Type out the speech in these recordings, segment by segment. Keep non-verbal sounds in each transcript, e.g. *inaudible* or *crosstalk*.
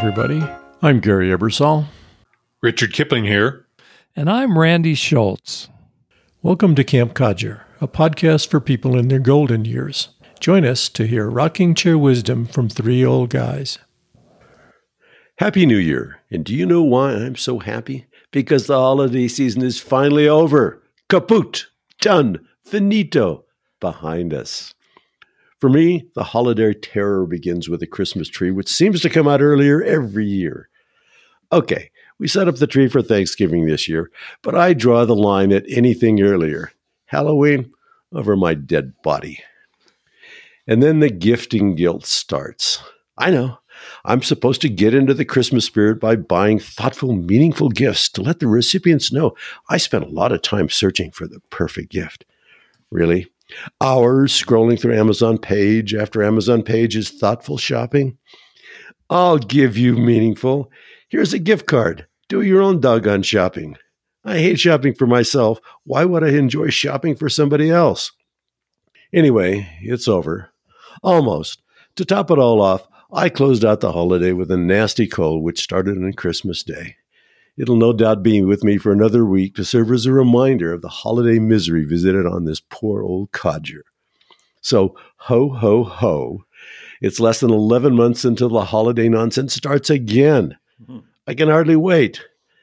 everybody. I'm Gary Ebersole. Richard Kipling here. And I'm Randy Schultz. Welcome to Camp Codger, a podcast for people in their golden years. Join us to hear rocking chair wisdom from three old guys. Happy New Year. And do you know why I'm so happy? Because the holiday season is finally over. Kaput. Done. Finito. Behind us. For me, the holiday terror begins with a Christmas tree, which seems to come out earlier every year. Okay, we set up the tree for Thanksgiving this year, but I draw the line at anything earlier. Halloween over my dead body. And then the gifting guilt starts. I know. I'm supposed to get into the Christmas spirit by buying thoughtful, meaningful gifts to let the recipients know I spent a lot of time searching for the perfect gift. Really? Hours scrolling through Amazon page after Amazon page is thoughtful shopping? I'll give you meaningful. Here's a gift card. Do your own doggone shopping. I hate shopping for myself. Why would I enjoy shopping for somebody else? Anyway, it's over. Almost. To top it all off, I closed out the holiday with a nasty cold, which started on Christmas Day. It'll no doubt be with me for another week to serve as a reminder of the holiday misery visited on this poor old codger. So, ho, ho, ho. It's less than 11 months until the holiday nonsense starts again. Mm-hmm. I can hardly wait.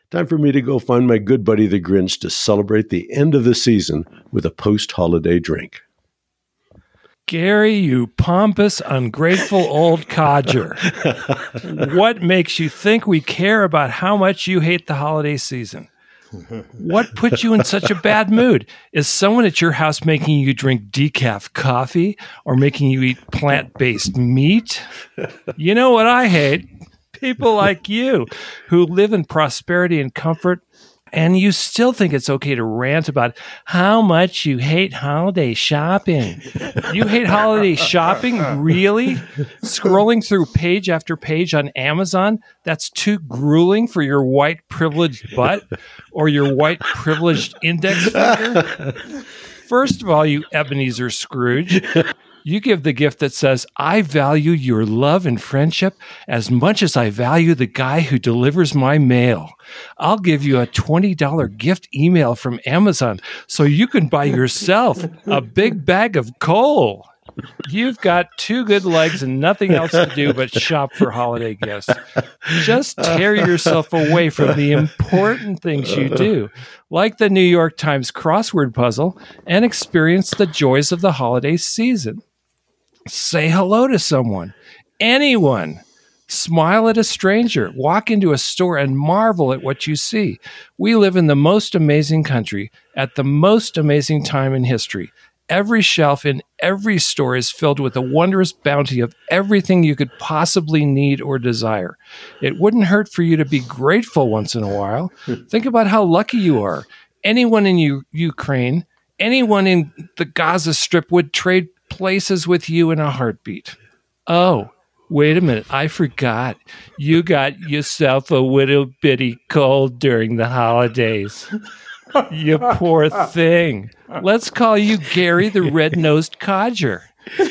Time for me to go find my good buddy the Grinch to celebrate the end of the season with a post holiday drink. Gary, you pompous, ungrateful old codger. what makes you think we care about how much you hate the holiday season? What puts you in such a bad mood? Is someone at your house making you drink decaf coffee or making you eat plant based meat? You know what I hate? People like you who live in prosperity and comfort and you still think it's okay to rant about how much you hate holiday shopping. You hate holiday *laughs* shopping? Really? Scrolling through page after page on Amazon? That's too grueling for your white privileged butt or your white privileged index finger? *laughs* First of all, you Ebenezer Scrooge, you give the gift that says, I value your love and friendship as much as I value the guy who delivers my mail. I'll give you a $20 gift email from Amazon so you can buy yourself a big bag of coal. You've got two good legs and nothing else to do but shop for holiday gifts. Just tear yourself away from the important things you do, like the New York Times crossword puzzle, and experience the joys of the holiday season. Say hello to someone, anyone. Smile at a stranger. Walk into a store and marvel at what you see. We live in the most amazing country at the most amazing time in history. Every shelf in every store is filled with a wondrous bounty of everything you could possibly need or desire. It wouldn't hurt for you to be grateful once in a while. *laughs* Think about how lucky you are. Anyone in U- Ukraine, anyone in the Gaza Strip would trade places with you in a heartbeat. Oh, wait a minute. I forgot. You got yourself a little bitty cold during the holidays. you poor thing. Let's call you Gary the red nosed codger.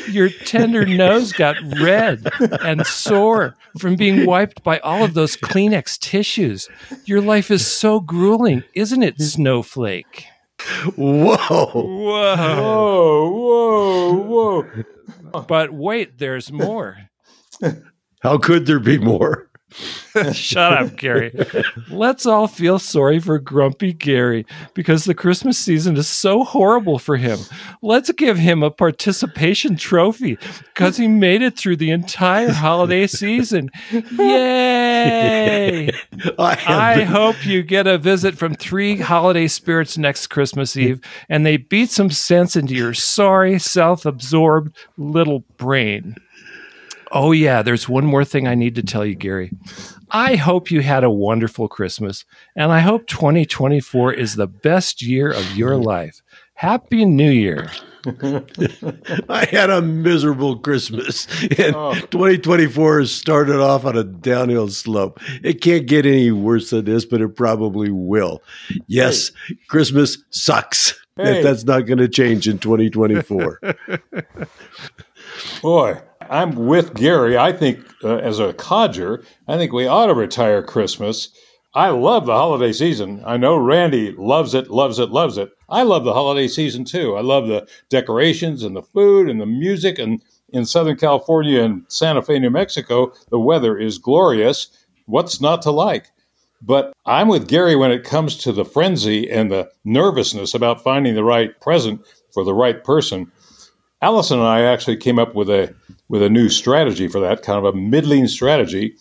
Your tender nose got red and sore from being wiped by all of those Kleenex tissues. Your life is so grueling, isn't it, Snowflake? Whoa. Whoa. Whoa, whoa, whoa. But wait, there's more. How could there be more? *laughs* Shut up, Gary. Let's all feel sorry for Grumpy Gary because the Christmas season is so horrible for him. Let's give him a participation trophy because he made it through the entire holiday season. *laughs* Yay! *laughs* I, I hope you get a visit from three holiday spirits next Christmas Eve and they beat some sense into your sorry, self absorbed little brain. Oh, yeah, there's one more thing I need to tell you, Gary. I hope you had a wonderful Christmas, and I hope 2024 is the best year of your life. Happy New Year. *laughs* I had a miserable Christmas, and oh. 2024 has started off on a downhill slope. It can't get any worse than this, but it probably will. Yes, hey. Christmas sucks. Hey. That's not going to change in 2024. *laughs* Boy, I'm with Gary. I think, uh, as a codger, I think we ought to retire Christmas. I love the holiday season. I know Randy loves it, loves it, loves it. I love the holiday season too. I love the decorations and the food and the music. And in Southern California and Santa Fe, New Mexico, the weather is glorious. What's not to like? But I'm with Gary when it comes to the frenzy and the nervousness about finding the right present for the right person. Allison and I actually came up with a with a new strategy for that, kind of a middling strategy.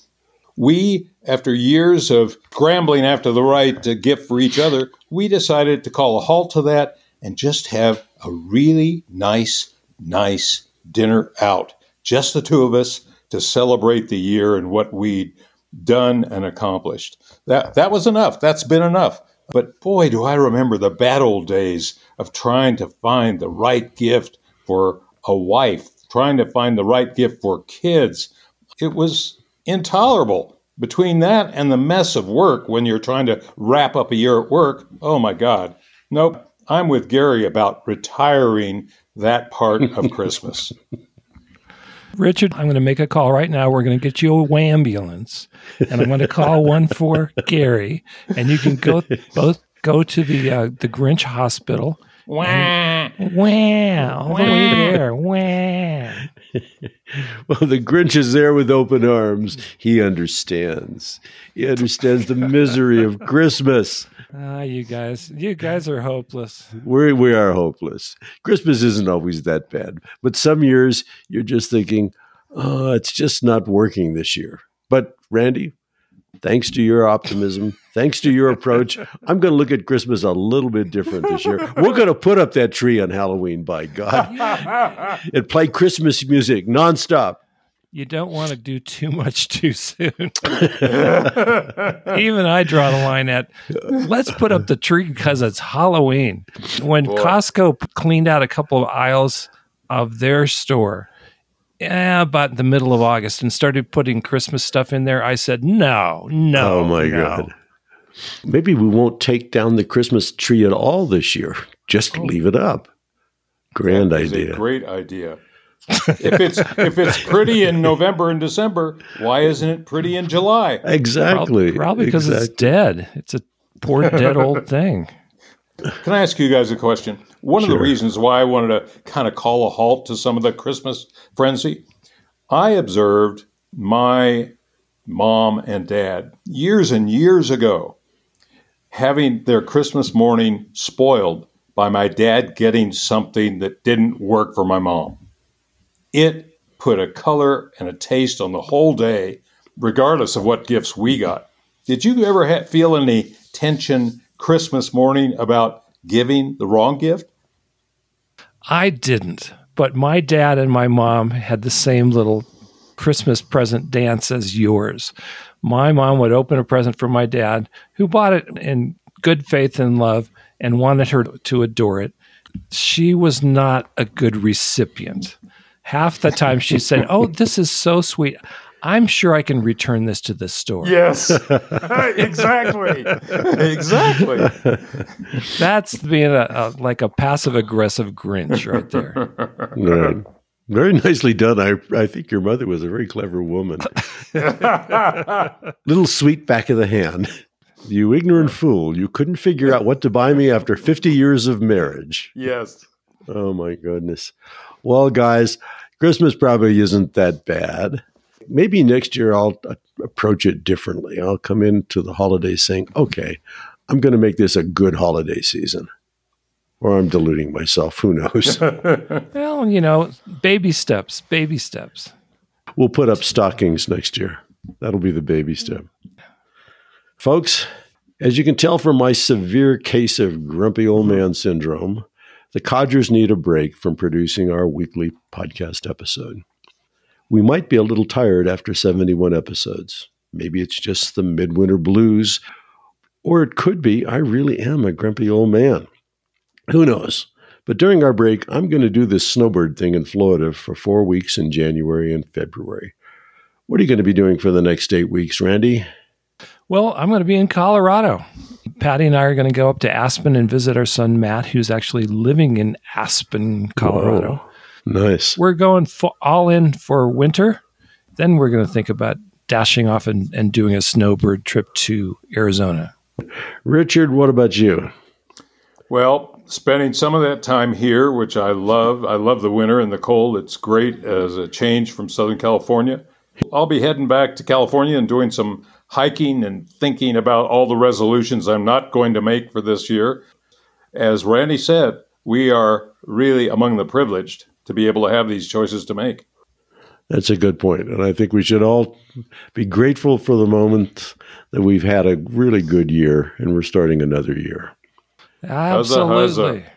We, after years of scrambling after the right gift for each other, we decided to call a halt to that and just have a really nice, nice dinner out. Just the two of us to celebrate the year and what we'd done and accomplished. That that was enough. That's been enough. But boy, do I remember the bad old days of trying to find the right gift for a wife, trying to find the right gift for kids. It was intolerable. Between that and the mess of work when you're trying to wrap up a year at work, oh my God. Nope. I'm with Gary about retiring that part of *laughs* Christmas. Richard, I'm going to make a call right now. We're going to get you a ambulance, and I'm going to call one for Gary, and you can go both go to the uh, the Grinch Hospital. Wah. Wow, all the way there. *laughs* Well, the Grinch is there with open arms. He understands. He understands the misery of Christmas. Ah, you guys, you guys are hopeless. We we are hopeless. Christmas isn't always that bad, but some years you're just thinking, "Oh, it's just not working this year." But Randy, thanks to your optimism, thanks to your approach, I'm going to look at Christmas a little bit different this year. We're going to put up that tree on Halloween, by God, *laughs* and play Christmas music nonstop. You don't want to do too much too soon. *laughs* Even I draw the line at let's put up the tree because it's Halloween. When Boy. Costco cleaned out a couple of aisles of their store, yeah, about the middle of August, and started putting Christmas stuff in there, I said, no, no. oh my no." God. Maybe we won't take down the Christmas tree at all this year. Just oh. leave it up. Grand It's a idea. great idea. *laughs* if it's if it's pretty in November and December, why isn't it pretty in July? Exactly. Probably, probably because it's dead. It's a poor dead old thing. Can I ask you guys a question? One of the reasons why I wanted to kind of call a halt to some of the Christmas frenzy, I observed my mom and dad years and years ago having their Christmas morning spoiled by my dad getting something that didn't work for my mom. It put a color and a taste on the whole day, regardless of what gifts we got. Did you ever ha- feel any tension Christmas morning about giving the wrong gift? I didn't, but my dad and my mom had the same little Christmas present dance as yours. My mom would open a present for my dad, who bought it in good faith and love and wanted her to adore it. She was not a good recipient. Half the time she said, Oh, this is so sweet. I'm sure I can return this to the store. Yes, *laughs* exactly, exactly. *laughs* That's being a, a like a passive aggressive Grinch right there. *laughs* Right. Very nicely done. I, I think your mother was a very clever woman. Little sweet back of the hand. You ignorant fool. You couldn't figure out what to buy me after 50 years of marriage. yes. Oh my goodness. Well, guys, Christmas probably isn't that bad. Maybe next year I'll uh, approach it differently. I'll come into the holidays saying, okay, I'm going to make this a good holiday season. Or I'm deluding myself. Who knows? *laughs* Well, you know, baby steps, baby steps. we'll put up stockings next year. That'll be the baby step. Folks, as you can tell from my severe case of grumpy old man syndrome, the codgers need a break from producing our weekly podcast episode. We might be a little tired after 71 episodes. Maybe it's just the midwinter blues, or it could be I really am a grumpy old man. Who knows? But during our break, I'm going to do this snowbird thing in Florida for four weeks in January and February. What are you going to be doing for the next eight weeks, Randy? Well, I'm going to be in Colorado. Patty and I are going to go up to Aspen and visit our son Matt, who's actually living in Aspen, Colorado. Whoa. Nice. We're going fo- all in for winter. Then we're going to think about dashing off and, and doing a snowbird trip to Arizona. Richard, what about you? Well, spending some of that time here, which I love. I love the winter and the cold. It's great as a change from Southern California. I'll be heading back to California and doing some hiking and thinking about all the resolutions I'm not going to make for this year. As Randy said, we are really among the privileged to be able to have these choices to make. That's a good point. And I think we should all be grateful for the moment that we've had a really good year and we're starting another year. Absolutely. Huzza,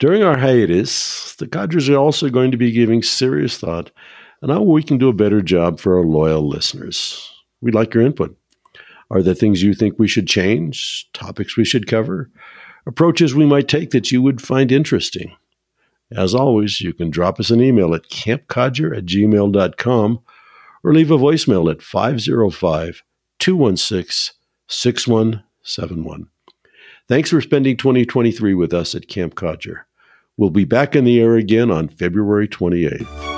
During our hiatus, the Codgers are also going to be giving serious thought on how we can do a better job for our loyal listeners. We'd like your input. Are there things you think we should change, topics we should cover, approaches we might take that you would find interesting? As always, you can drop us an email at campcodger at gmail.com or leave a voicemail at 505 216 6171. Thanks for spending 2023 with us at Camp Codger. We'll be back in the air again on February 28th.